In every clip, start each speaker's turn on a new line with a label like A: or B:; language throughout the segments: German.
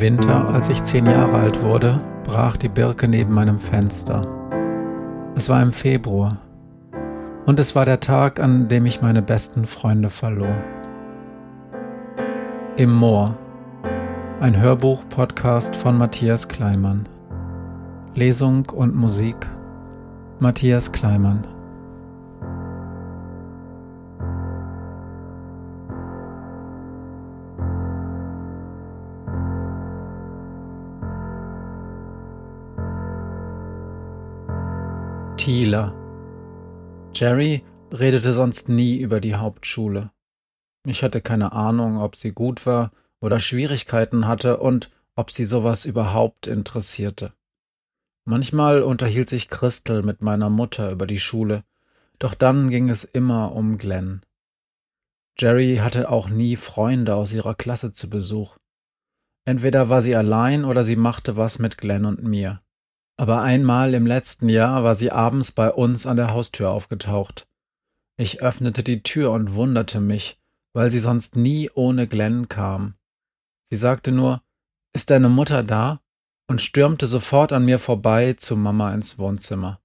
A: Winter, als ich zehn Jahre alt wurde, brach die Birke neben meinem Fenster. Es war im Februar und es war der Tag, an dem ich meine besten Freunde verlor. Im Moor, ein Hörbuch-Podcast von Matthias Kleimann. Lesung und Musik Matthias Kleimann. Thieler. Jerry redete sonst nie über die Hauptschule. Ich hatte keine Ahnung, ob sie gut war oder Schwierigkeiten hatte und ob sie sowas überhaupt interessierte. Manchmal unterhielt sich Christel mit meiner Mutter über die Schule, doch dann ging es immer um Glenn. Jerry hatte auch nie Freunde aus ihrer Klasse zu Besuch. Entweder war sie allein oder sie machte was mit Glenn und mir. Aber einmal im letzten Jahr war sie abends bei uns an der Haustür aufgetaucht. Ich öffnete die Tür und wunderte mich, weil sie sonst nie ohne Glenn kam. Sie sagte nur, ist deine Mutter da? und stürmte sofort an mir vorbei zu Mama ins Wohnzimmer.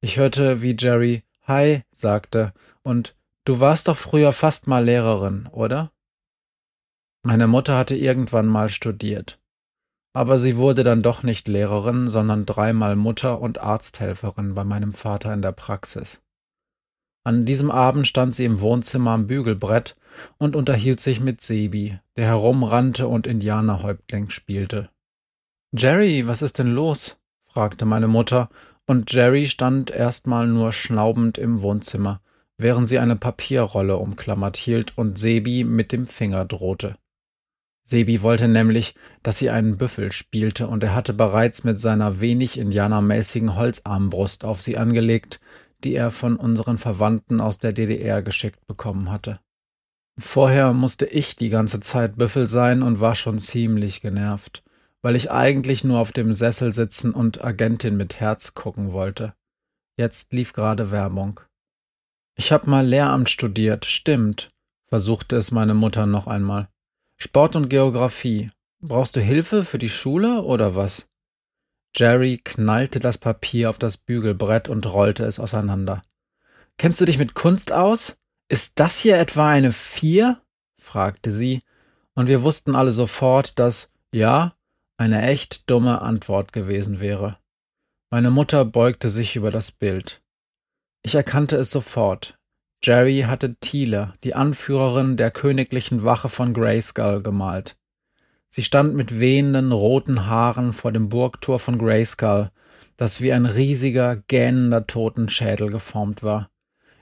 A: Ich hörte, wie Jerry Hi sagte und Du warst doch früher fast mal Lehrerin, oder? Meine Mutter hatte irgendwann mal studiert aber sie wurde dann doch nicht Lehrerin, sondern dreimal Mutter und Arzthelferin bei meinem Vater in der Praxis. An diesem Abend stand sie im Wohnzimmer am Bügelbrett und unterhielt sich mit Sebi, der herumrannte und Indianerhäuptling spielte. Jerry, was ist denn los? fragte meine Mutter, und Jerry stand erstmal nur schnaubend im Wohnzimmer, während sie eine Papierrolle umklammert hielt und Sebi mit dem Finger drohte. Sebi wollte nämlich, dass sie einen Büffel spielte, und er hatte bereits mit seiner wenig indianermäßigen Holzarmbrust auf sie angelegt, die er von unseren Verwandten aus der DDR geschickt bekommen hatte. Vorher musste ich die ganze Zeit Büffel sein und war schon ziemlich genervt, weil ich eigentlich nur auf dem Sessel sitzen und Agentin mit Herz gucken wollte. Jetzt lief gerade Werbung. Ich hab mal Lehramt studiert, stimmt, versuchte es meine Mutter noch einmal. Sport und Geographie. Brauchst du Hilfe für die Schule oder was? Jerry knallte das Papier auf das Bügelbrett und rollte es auseinander. Kennst du dich mit Kunst aus? Ist das hier etwa eine Vier? fragte sie, und wir wussten alle sofort, dass ja eine echt dumme Antwort gewesen wäre. Meine Mutter beugte sich über das Bild. Ich erkannte es sofort. Jerry hatte Thiele, die Anführerin der königlichen Wache von Grayskull, gemalt. Sie stand mit wehenden roten Haaren vor dem Burgtor von Grayskull, das wie ein riesiger, gähnender Totenschädel geformt war.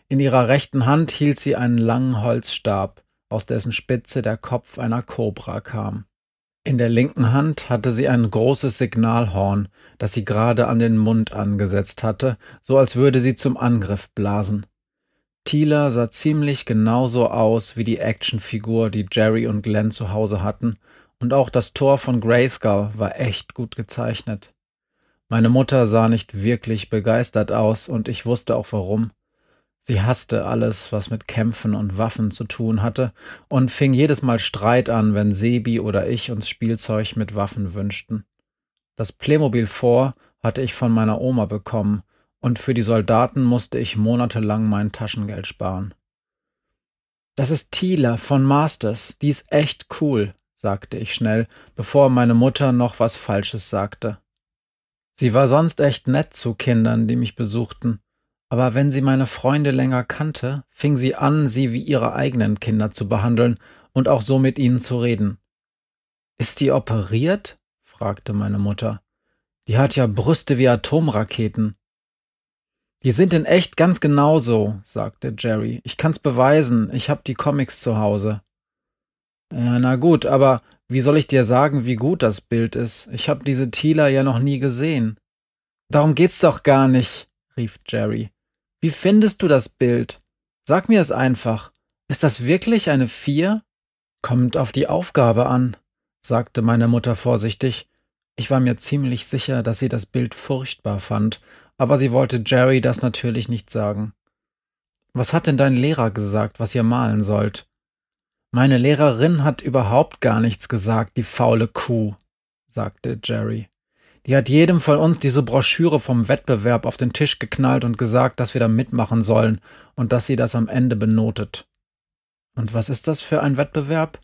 A: In ihrer rechten Hand hielt sie einen langen Holzstab, aus dessen Spitze der Kopf einer Kobra kam. In der linken Hand hatte sie ein großes Signalhorn, das sie gerade an den Mund angesetzt hatte, so als würde sie zum Angriff blasen. Tila sah ziemlich genauso aus wie die Actionfigur, die Jerry und Glenn zu Hause hatten, und auch das Tor von Grayskull war echt gut gezeichnet. Meine Mutter sah nicht wirklich begeistert aus, und ich wusste auch warum. Sie hasste alles, was mit Kämpfen und Waffen zu tun hatte, und fing jedes Mal Streit an, wenn Sebi oder ich uns Spielzeug mit Waffen wünschten. Das Playmobil 4 hatte ich von meiner Oma bekommen, und für die Soldaten musste ich monatelang mein Taschengeld sparen. Das ist Tila von Masters, die ist echt cool, sagte ich schnell, bevor meine Mutter noch was Falsches sagte. Sie war sonst echt nett zu Kindern, die mich besuchten, aber wenn sie meine Freunde länger kannte, fing sie an, sie wie ihre eigenen Kinder zu behandeln und auch so mit ihnen zu reden. Ist die operiert? fragte meine Mutter. Die hat ja Brüste wie Atomraketen. Die sind in echt ganz genauso, sagte Jerry. Ich kann's beweisen. Ich hab die Comics zu Hause. Ja, na gut, aber wie soll ich dir sagen, wie gut das Bild ist? Ich hab diese Thieler ja noch nie gesehen. Darum geht's doch gar nicht, rief Jerry. Wie findest du das Bild? Sag mir es einfach. Ist das wirklich eine Vier? Kommt auf die Aufgabe an, sagte meine Mutter vorsichtig. Ich war mir ziemlich sicher, dass sie das Bild furchtbar fand aber sie wollte Jerry das natürlich nicht sagen. Was hat denn dein Lehrer gesagt, was ihr malen sollt? Meine Lehrerin hat überhaupt gar nichts gesagt, die faule Kuh, sagte Jerry. Die hat jedem von uns diese Broschüre vom Wettbewerb auf den Tisch geknallt und gesagt, dass wir da mitmachen sollen und dass sie das am Ende benotet. Und was ist das für ein Wettbewerb?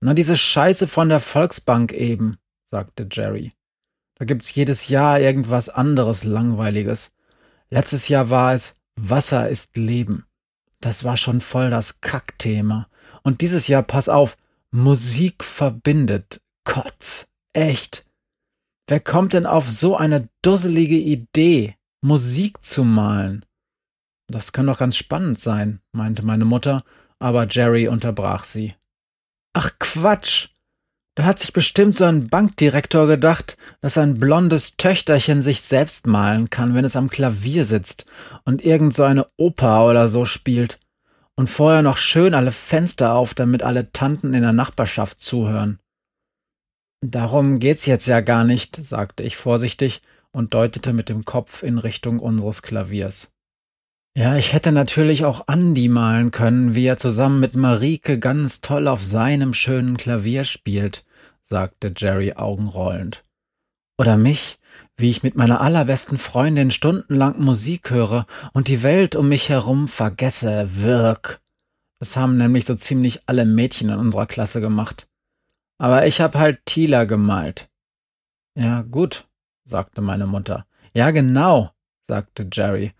A: Na, diese Scheiße von der Volksbank eben, sagte Jerry. Da gibt's jedes Jahr irgendwas anderes Langweiliges. Letztes Jahr war es Wasser ist Leben. Das war schon voll das Kackthema. Und dieses Jahr, pass auf, Musik verbindet. Kotz. Echt. Wer kommt denn auf so eine dusselige Idee, Musik zu malen? Das kann doch ganz spannend sein, meinte meine Mutter, aber Jerry unterbrach sie. Ach Quatsch. Da hat sich bestimmt so ein Bankdirektor gedacht, dass ein blondes Töchterchen sich selbst malen kann, wenn es am Klavier sitzt und irgend so eine Oper oder so spielt. Und vorher noch schön alle Fenster auf, damit alle Tanten in der Nachbarschaft zuhören. Darum geht's jetzt ja gar nicht, sagte ich vorsichtig und deutete mit dem Kopf in Richtung unseres Klaviers. Ja, ich hätte natürlich auch Andi malen können, wie er zusammen mit Marike ganz toll auf seinem schönen Klavier spielt, sagte Jerry augenrollend. Oder mich, wie ich mit meiner allerbesten Freundin stundenlang Musik höre und die Welt um mich herum vergesse, wirk. Das haben nämlich so ziemlich alle Mädchen in unserer Klasse gemacht. Aber ich hab halt Tila gemalt. Ja, gut, sagte meine Mutter. Ja, genau, sagte Jerry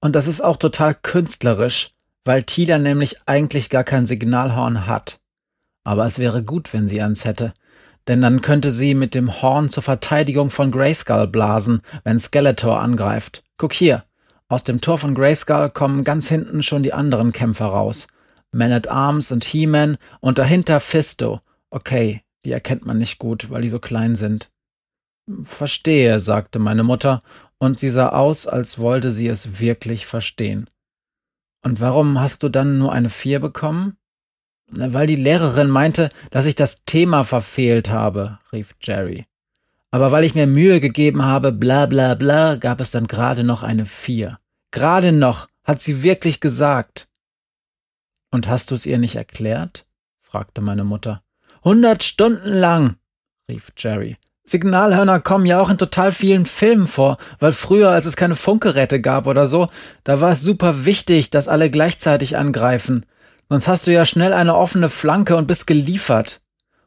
A: und das ist auch total künstlerisch, weil Tila nämlich eigentlich gar kein Signalhorn hat. Aber es wäre gut, wenn sie eins hätte, denn dann könnte sie mit dem Horn zur Verteidigung von Grayskull blasen, wenn Skeletor angreift. Guck hier, aus dem Tor von Grayskull kommen ganz hinten schon die anderen Kämpfer raus. Man at Arms und He-Man und dahinter Fisto. Okay, die erkennt man nicht gut, weil die so klein sind. Verstehe, sagte meine Mutter und sie sah aus, als wollte sie es wirklich verstehen. Und warum hast du dann nur eine Vier bekommen? Weil die Lehrerin meinte, dass ich das Thema verfehlt habe, rief Jerry. Aber weil ich mir Mühe gegeben habe, bla bla bla, gab es dann gerade noch eine Vier. Gerade noch, hat sie wirklich gesagt. Und hast du es ihr nicht erklärt? fragte meine Mutter. Hundert Stunden lang, rief Jerry. Signalhörner kommen ja auch in total vielen Filmen vor, weil früher, als es keine Funkgeräte gab oder so, da war es super wichtig, dass alle gleichzeitig angreifen. Sonst hast du ja schnell eine offene Flanke und bist geliefert.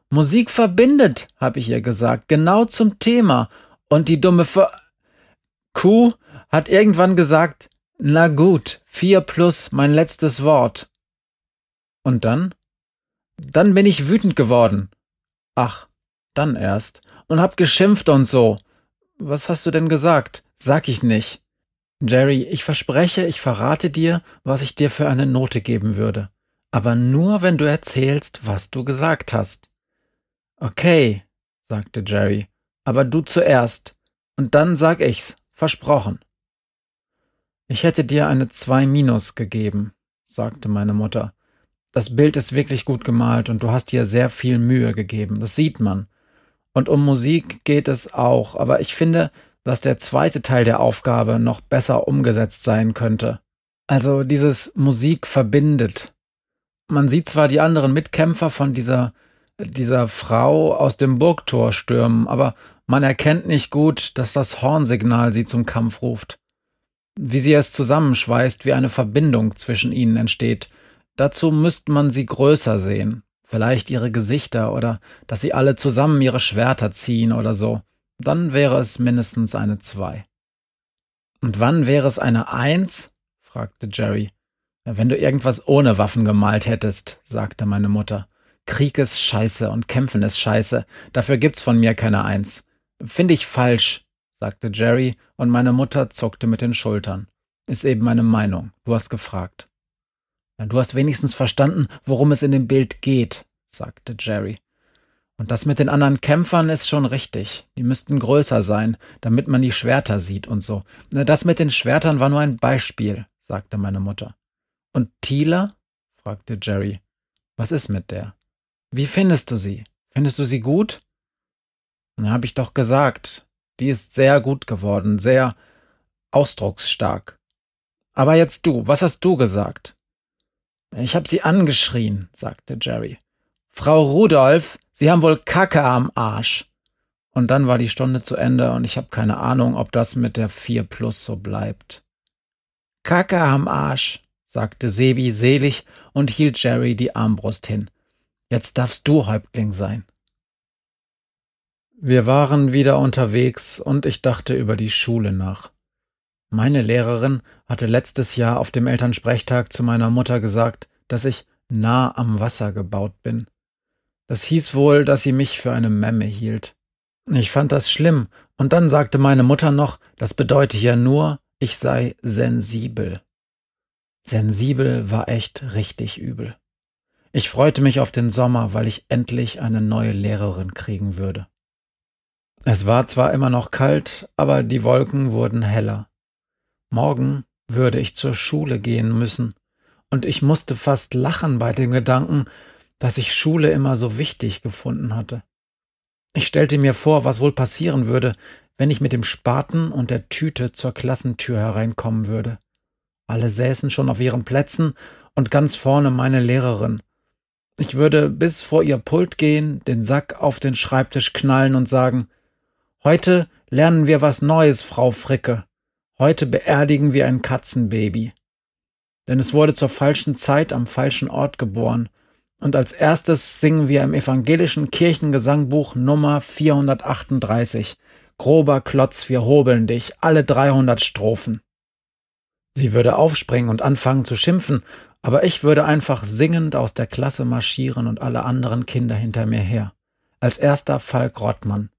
A: Musik verbindet, hab ich ihr gesagt, genau zum Thema. Und die dumme Ver Kuh hat irgendwann gesagt, na gut, vier plus mein letztes Wort. Und dann? Dann bin ich wütend geworden. Ach, dann erst und hab geschimpft und so. Was hast du denn gesagt? Sag ich nicht. Jerry, ich verspreche, ich verrate dir, was ich dir für eine Note geben würde. Aber nur, wenn du erzählst, was du gesagt hast. Okay, sagte Jerry, aber du zuerst. Und dann sag ich's. Versprochen. Ich hätte dir eine zwei Minus gegeben, sagte meine Mutter. Das Bild ist wirklich gut gemalt und du hast dir sehr viel Mühe gegeben. Das sieht man. Und um Musik geht es auch, aber ich finde, dass der zweite Teil der Aufgabe noch besser umgesetzt sein könnte. Also dieses Musik verbindet. Man sieht zwar die anderen Mitkämpfer von dieser, dieser Frau aus dem Burgtor stürmen, aber man erkennt nicht gut, dass das Hornsignal sie zum Kampf ruft. Wie sie es zusammenschweißt, wie eine Verbindung zwischen ihnen entsteht. Dazu müsste man sie größer sehen vielleicht ihre Gesichter oder dass sie alle zusammen ihre Schwerter ziehen oder so. Dann wäre es mindestens eine zwei. Und wann wäre es eine Eins? fragte Jerry. Wenn du irgendwas ohne Waffen gemalt hättest, sagte meine Mutter. Krieg ist scheiße und Kämpfen ist scheiße. Dafür gibt's von mir keine Eins. Finde ich falsch, sagte Jerry, und meine Mutter zuckte mit den Schultern. Ist eben meine Meinung. Du hast gefragt. Du hast wenigstens verstanden, worum es in dem Bild geht, sagte Jerry. Und das mit den anderen Kämpfern ist schon richtig. Die müssten größer sein, damit man die Schwerter sieht und so. Das mit den Schwertern war nur ein Beispiel, sagte meine Mutter. Und Tila? fragte Jerry. Was ist mit der? Wie findest du sie? Findest du sie gut? Na, hab ich doch gesagt. Die ist sehr gut geworden, sehr ausdrucksstark. Aber jetzt du, was hast du gesagt? Ich hab sie angeschrien, sagte Jerry. Frau Rudolph, Sie haben wohl Kacke am Arsch. Und dann war die Stunde zu Ende und ich habe keine Ahnung, ob das mit der 4 plus so bleibt. Kacke am Arsch, sagte Sebi selig und hielt Jerry die Armbrust hin. Jetzt darfst du Häuptling sein. Wir waren wieder unterwegs und ich dachte über die Schule nach. Meine Lehrerin hatte letztes Jahr auf dem Elternsprechtag zu meiner Mutter gesagt, dass ich nah am Wasser gebaut bin. Das hieß wohl, dass sie mich für eine Memme hielt. Ich fand das schlimm, und dann sagte meine Mutter noch, das bedeute ja nur, ich sei sensibel. Sensibel war echt richtig übel. Ich freute mich auf den Sommer, weil ich endlich eine neue Lehrerin kriegen würde. Es war zwar immer noch kalt, aber die Wolken wurden heller. Morgen würde ich zur Schule gehen müssen, und ich musste fast lachen bei dem Gedanken, dass ich Schule immer so wichtig gefunden hatte. Ich stellte mir vor, was wohl passieren würde, wenn ich mit dem Spaten und der Tüte zur Klassentür hereinkommen würde. Alle säßen schon auf ihren Plätzen und ganz vorne meine Lehrerin. Ich würde bis vor ihr Pult gehen, den Sack auf den Schreibtisch knallen und sagen Heute lernen wir was Neues, Frau Fricke. Heute beerdigen wir ein Katzenbaby. Denn es wurde zur falschen Zeit am falschen Ort geboren und als erstes singen wir im evangelischen Kirchengesangbuch Nummer 438. Grober Klotz, wir hobeln dich, alle 300 Strophen. Sie würde aufspringen und anfangen zu schimpfen, aber ich würde einfach singend aus der Klasse marschieren und alle anderen Kinder hinter mir her. Als erster Falk Rottmann.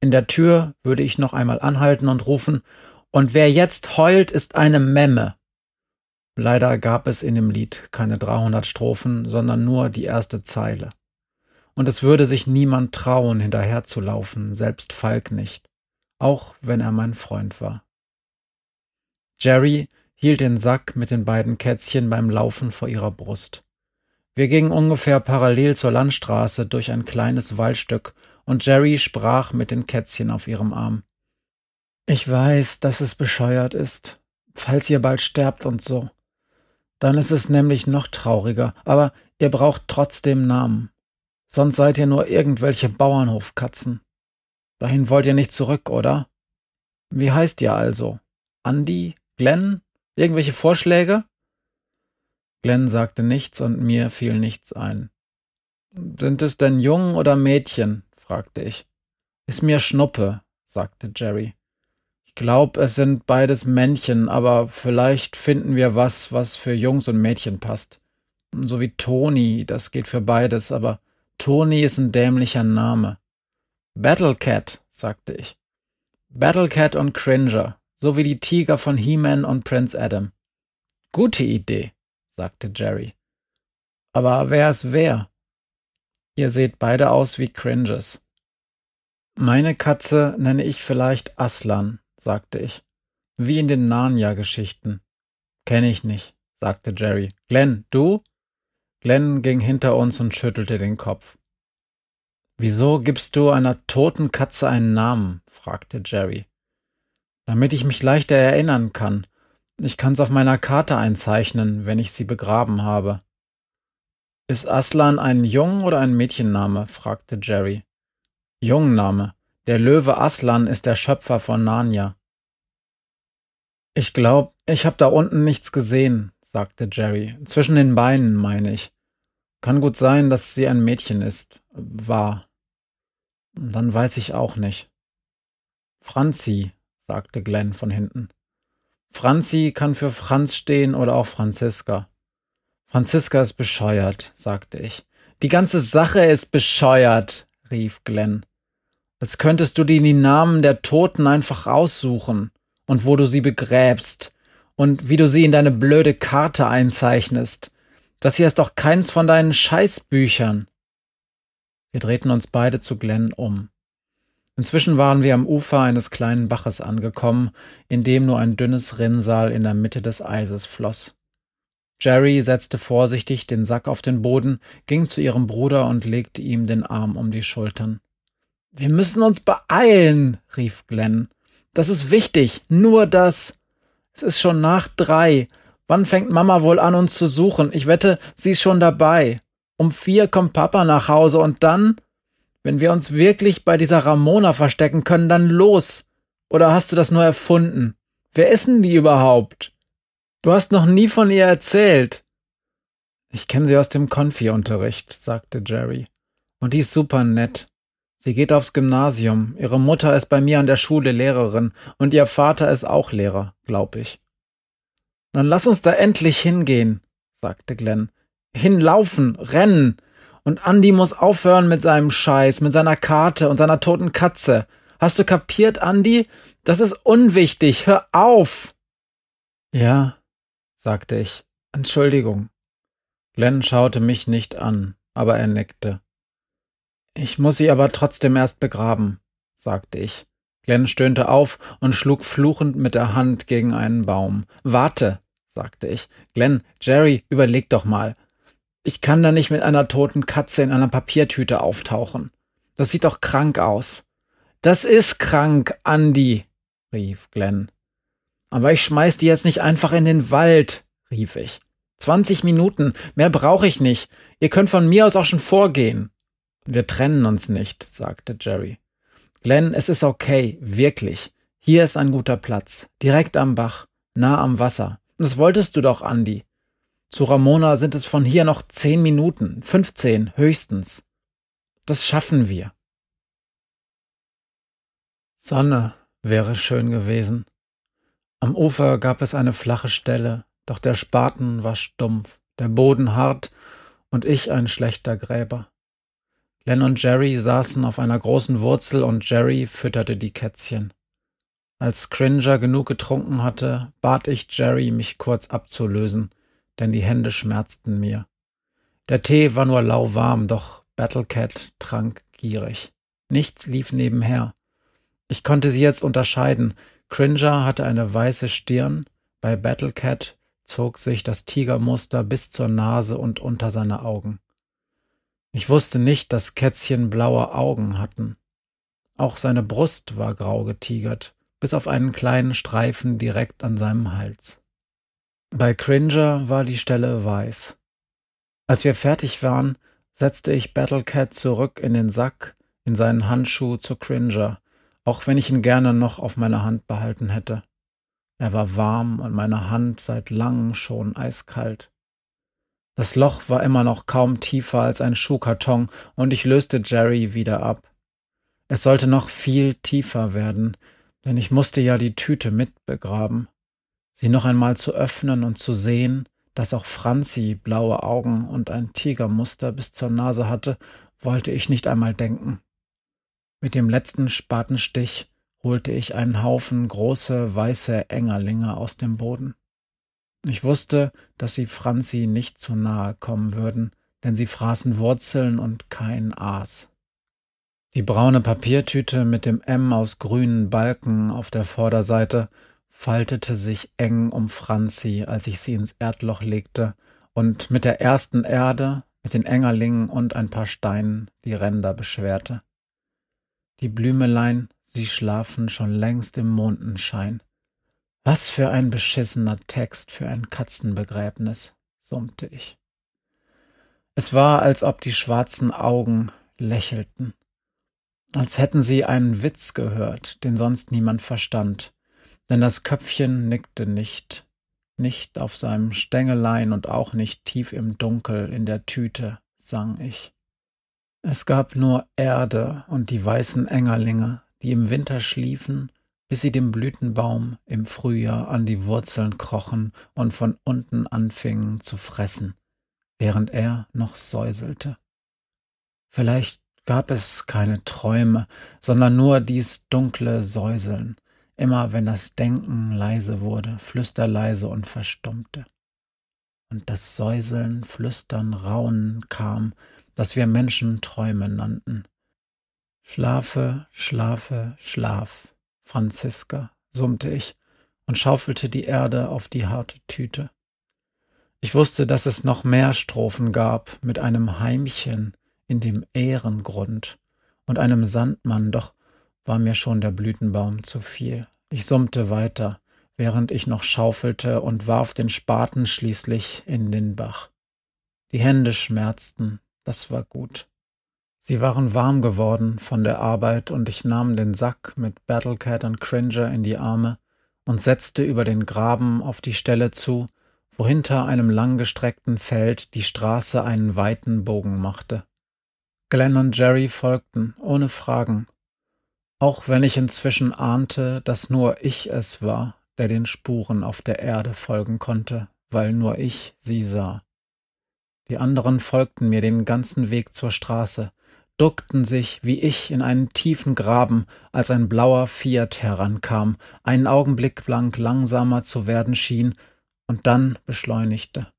A: In der Tür würde ich noch einmal anhalten und rufen, und wer jetzt heult, ist eine Memme. Leider gab es in dem Lied keine 300 Strophen, sondern nur die erste Zeile. Und es würde sich niemand trauen, hinterherzulaufen, selbst Falk nicht, auch wenn er mein Freund war. Jerry hielt den Sack mit den beiden Kätzchen beim Laufen vor ihrer Brust. Wir gingen ungefähr parallel zur Landstraße durch ein kleines Waldstück und Jerry sprach mit den Kätzchen auf ihrem Arm. Ich weiß, dass es bescheuert ist, falls ihr bald sterbt und so. Dann ist es nämlich noch trauriger, aber ihr braucht trotzdem Namen. Sonst seid ihr nur irgendwelche Bauernhofkatzen. Dahin wollt ihr nicht zurück, oder? Wie heißt ihr also? Andy? Glenn? Irgendwelche Vorschläge? Glenn sagte nichts und mir fiel nichts ein. Sind es denn Jungen oder Mädchen? fragte ich. Ist mir Schnuppe, sagte Jerry. Ich glaube, es sind beides Männchen, aber vielleicht finden wir was, was für Jungs und Mädchen passt. So wie Toni, das geht für beides, aber Toni ist ein dämlicher Name. Battlecat, sagte ich. Battlecat und Cringer, so wie die Tiger von He-Man und Prince Adam. Gute Idee, sagte Jerry. Aber wer ist wer? Ihr seht beide aus wie Cringes. Meine Katze nenne ich vielleicht Aslan, sagte ich. Wie in den Narnia-Geschichten. Kenn ich nicht, sagte Jerry. Glenn, du? Glenn ging hinter uns und schüttelte den Kopf. Wieso gibst du einer toten Katze einen Namen? fragte Jerry. Damit ich mich leichter erinnern kann. Ich kann's auf meiner Karte einzeichnen, wenn ich sie begraben habe. Ist Aslan ein Jung- oder ein Mädchenname? fragte Jerry. Jungname. Der Löwe Aslan ist der Schöpfer von Narnia. Ich glaub, ich hab da unten nichts gesehen, sagte Jerry. Zwischen den Beinen, meine ich. Kann gut sein, dass sie ein Mädchen ist. War. Dann weiß ich auch nicht. Franzi, sagte Glenn von hinten. Franzi kann für Franz stehen oder auch Franziska. Franziska ist bescheuert, sagte ich. Die ganze Sache ist bescheuert, rief Glenn. Als könntest du dir die Namen der Toten einfach aussuchen und wo du sie begräbst und wie du sie in deine blöde Karte einzeichnest. Das hier ist doch keins von deinen Scheißbüchern. Wir drehten uns beide zu Glenn um. Inzwischen waren wir am Ufer eines kleinen Baches angekommen, in dem nur ein dünnes Rinnsal in der Mitte des Eises floss. Jerry setzte vorsichtig den Sack auf den Boden, ging zu ihrem Bruder und legte ihm den Arm um die Schultern. Wir müssen uns beeilen, rief Glenn. Das ist wichtig, nur das. Es ist schon nach drei. Wann fängt Mama wohl an, uns zu suchen? Ich wette, sie ist schon dabei. Um vier kommt Papa nach Hause und dann, wenn wir uns wirklich bei dieser Ramona verstecken können, dann los. Oder hast du das nur erfunden? Wer ist denn die überhaupt? Du hast noch nie von ihr erzählt. Ich kenne sie aus dem Konfi-Unterricht, sagte Jerry. Und die ist super nett. Sie geht aufs Gymnasium. Ihre Mutter ist bei mir an der Schule Lehrerin und ihr Vater ist auch Lehrer, glaub ich. Dann lass uns da endlich hingehen, sagte Glenn. Hinlaufen, rennen. Und Andy muss aufhören mit seinem Scheiß, mit seiner Karte und seiner toten Katze. Hast du kapiert, Andy? Das ist unwichtig. Hör auf. Ja, sagte ich. Entschuldigung. Glenn schaute mich nicht an, aber er nickte. Ich muss sie aber trotzdem erst begraben, sagte ich. Glenn stöhnte auf und schlug fluchend mit der Hand gegen einen Baum. Warte, sagte ich. Glenn, Jerry, überleg doch mal. Ich kann da nicht mit einer toten Katze in einer Papiertüte auftauchen. Das sieht doch krank aus. Das ist krank, Andy, rief Glenn. Aber ich schmeiß die jetzt nicht einfach in den Wald, rief ich. Zwanzig Minuten, mehr brauche ich nicht. Ihr könnt von mir aus auch schon vorgehen. Wir trennen uns nicht, sagte Jerry. Glenn, es ist okay, wirklich. Hier ist ein guter Platz, direkt am Bach, nah am Wasser. Das wolltest du doch, Andy. Zu Ramona sind es von hier noch zehn Minuten, fünfzehn höchstens. Das schaffen wir. Sonne wäre schön gewesen. Am Ufer gab es eine flache Stelle, doch der Spaten war stumpf, der Boden hart und ich ein schlechter Gräber. Len und Jerry saßen auf einer großen Wurzel und Jerry fütterte die Kätzchen. Als Cringer genug getrunken hatte, bat ich Jerry, mich kurz abzulösen, denn die Hände schmerzten mir. Der Tee war nur lauwarm, doch Battlecat trank gierig. Nichts lief nebenher. Ich konnte sie jetzt unterscheiden. Cringer hatte eine weiße Stirn, bei Battlecat zog sich das Tigermuster bis zur Nase und unter seine Augen. Ich wusste nicht, dass Kätzchen blaue Augen hatten. Auch seine Brust war grau getigert, bis auf einen kleinen Streifen direkt an seinem Hals. Bei Cringer war die Stelle weiß. Als wir fertig waren, setzte ich Battlecat zurück in den Sack, in seinen Handschuh zu Cringer, auch wenn ich ihn gerne noch auf meiner Hand behalten hätte. Er war warm und meine Hand seit langem schon eiskalt. Das Loch war immer noch kaum tiefer als ein Schuhkarton, und ich löste Jerry wieder ab. Es sollte noch viel tiefer werden, denn ich musste ja die Tüte mitbegraben. Sie noch einmal zu öffnen und zu sehen, dass auch Franzi blaue Augen und ein Tigermuster bis zur Nase hatte, wollte ich nicht einmal denken. Mit dem letzten Spatenstich holte ich einen Haufen große weiße Engerlinge aus dem Boden. Ich wusste, dass sie Franzi nicht zu nahe kommen würden, denn sie fraßen Wurzeln und kein Aas. Die braune Papiertüte mit dem M aus grünen Balken auf der Vorderseite faltete sich eng um Franzi, als ich sie ins Erdloch legte und mit der ersten Erde, mit den Engerlingen und ein paar Steinen die Ränder beschwerte. Die Blümelein, sie schlafen schon längst im Mondenschein. Was für ein beschissener Text für ein Katzenbegräbnis, summte ich. Es war, als ob die schwarzen Augen lächelten, als hätten sie einen Witz gehört, den sonst niemand verstand, denn das Köpfchen nickte nicht, nicht auf seinem Stängelein und auch nicht tief im Dunkel in der Tüte, sang ich. Es gab nur Erde und die weißen Engerlinge, die im Winter schliefen bis sie dem Blütenbaum im Frühjahr an die Wurzeln krochen und von unten anfingen zu fressen, während er noch säuselte. Vielleicht gab es keine Träume, sondern nur dies dunkle Säuseln, immer wenn das Denken leise wurde, flüsterleise und verstummte. Und das Säuseln, Flüstern, Raunen kam, das wir Menschen Träume nannten. Schlafe, schlafe, schlaf, Franziska, summte ich und schaufelte die Erde auf die harte Tüte. Ich wusste, dass es noch mehr Strophen gab mit einem Heimchen in dem Ehrengrund und einem Sandmann, doch war mir schon der Blütenbaum zu viel. Ich summte weiter, während ich noch schaufelte und warf den Spaten schließlich in den Bach. Die Hände schmerzten, Das war gut. Sie waren warm geworden von der Arbeit und ich nahm den Sack mit Battlecat und Cringer in die Arme und setzte über den Graben auf die Stelle zu, wo hinter einem langgestreckten Feld die Straße einen weiten Bogen machte. Glenn und Jerry folgten, ohne Fragen, auch wenn ich inzwischen ahnte, dass nur ich es war, der den Spuren auf der Erde folgen konnte, weil nur ich sie sah. Die anderen folgten mir den ganzen Weg zur Straße, duckten sich wie ich in einen tiefen Graben, als ein blauer Fiat herankam, einen Augenblick lang langsamer zu werden schien und dann beschleunigte.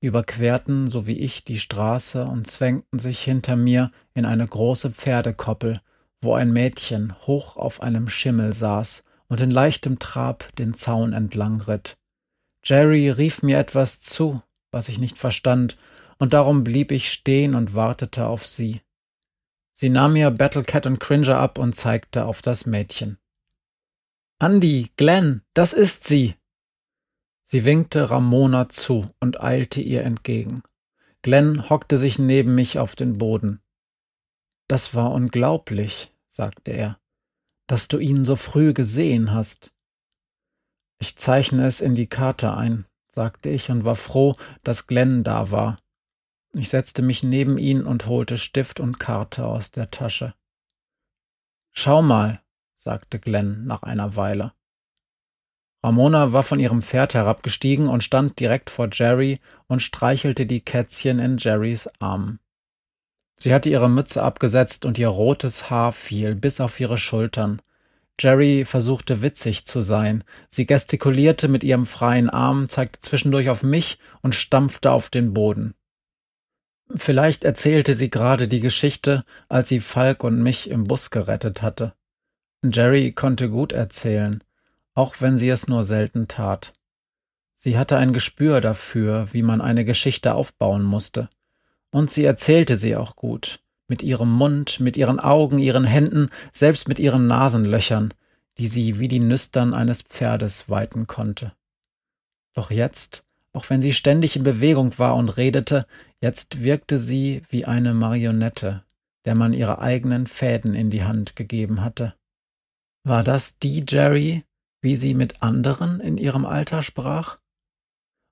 A: Überquerten, so wie ich, die Straße und zwängten sich hinter mir in eine große Pferdekoppel, wo ein Mädchen hoch auf einem Schimmel saß und in leichtem Trab den Zaun entlang ritt. Jerry rief mir etwas zu, was ich nicht verstand, und darum blieb ich stehen und wartete auf sie. Sie nahm mir Battlecat und Cringer ab und zeigte auf das Mädchen. Andy, Glenn, das ist sie! Sie winkte Ramona zu und eilte ihr entgegen. Glenn hockte sich neben mich auf den Boden. Das war unglaublich, sagte er, dass du ihn so früh gesehen hast. Ich zeichne es in die Karte ein, sagte ich und war froh, dass Glenn da war. Ich setzte mich neben ihn und holte Stift und Karte aus der Tasche. Schau mal, sagte Glenn nach einer Weile. Ramona war von ihrem Pferd herabgestiegen und stand direkt vor Jerry und streichelte die Kätzchen in Jerrys Arm. Sie hatte ihre Mütze abgesetzt und ihr rotes Haar fiel bis auf ihre Schultern. Jerry versuchte witzig zu sein. Sie gestikulierte mit ihrem freien Arm, zeigte zwischendurch auf mich und stampfte auf den Boden. Vielleicht erzählte sie gerade die Geschichte, als sie Falk und mich im Bus gerettet hatte. Jerry konnte gut erzählen, auch wenn sie es nur selten tat. Sie hatte ein Gespür dafür, wie man eine Geschichte aufbauen musste. Und sie erzählte sie auch gut, mit ihrem Mund, mit ihren Augen, ihren Händen, selbst mit ihren Nasenlöchern, die sie wie die Nüstern eines Pferdes weiten konnte. Doch jetzt, auch wenn sie ständig in Bewegung war und redete, jetzt wirkte sie wie eine Marionette, der man ihre eigenen Fäden in die Hand gegeben hatte. War das die Jerry, wie sie mit anderen in ihrem Alter sprach?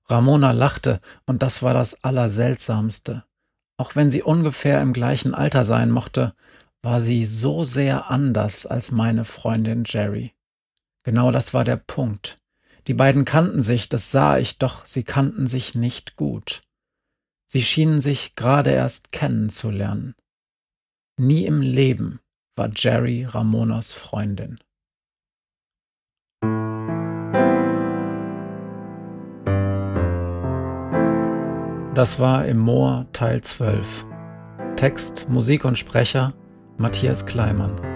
A: Ramona lachte, und das war das Allerseltsamste. Auch wenn sie ungefähr im gleichen Alter sein mochte, war sie so sehr anders als meine Freundin Jerry. Genau das war der Punkt. Die beiden kannten sich, das sah ich, doch sie kannten sich nicht gut. Sie schienen sich gerade erst kennenzulernen. Nie im Leben war Jerry Ramonas Freundin. Das war im Moor Teil 12. Text, Musik und Sprecher Matthias Kleimann.